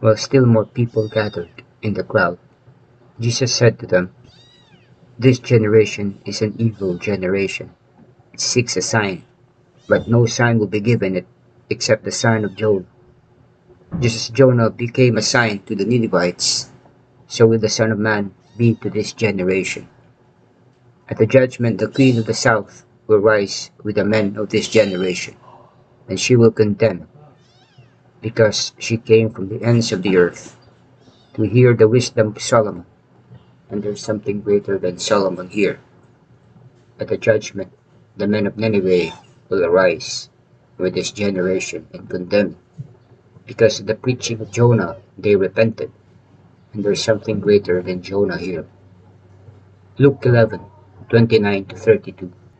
While still more people gathered in the crowd, Jesus said to them, This generation is an evil generation. It seeks a sign, but no sign will be given it except the sign of Jonah. Just as Jonah became a sign to the Ninevites, so will the Son of Man be to this generation. At the judgment, the queen of the south will rise with the men of this generation, and she will condemn, because she came from the ends of the earth to hear the wisdom of Solomon. And there's something greater than Solomon here. At the judgment, the men of Nineveh will arise with this generation and condemn. Because of the preaching of Jonah, they repented. And there's something greater than Jonah here. Luke 11, 29 to 32.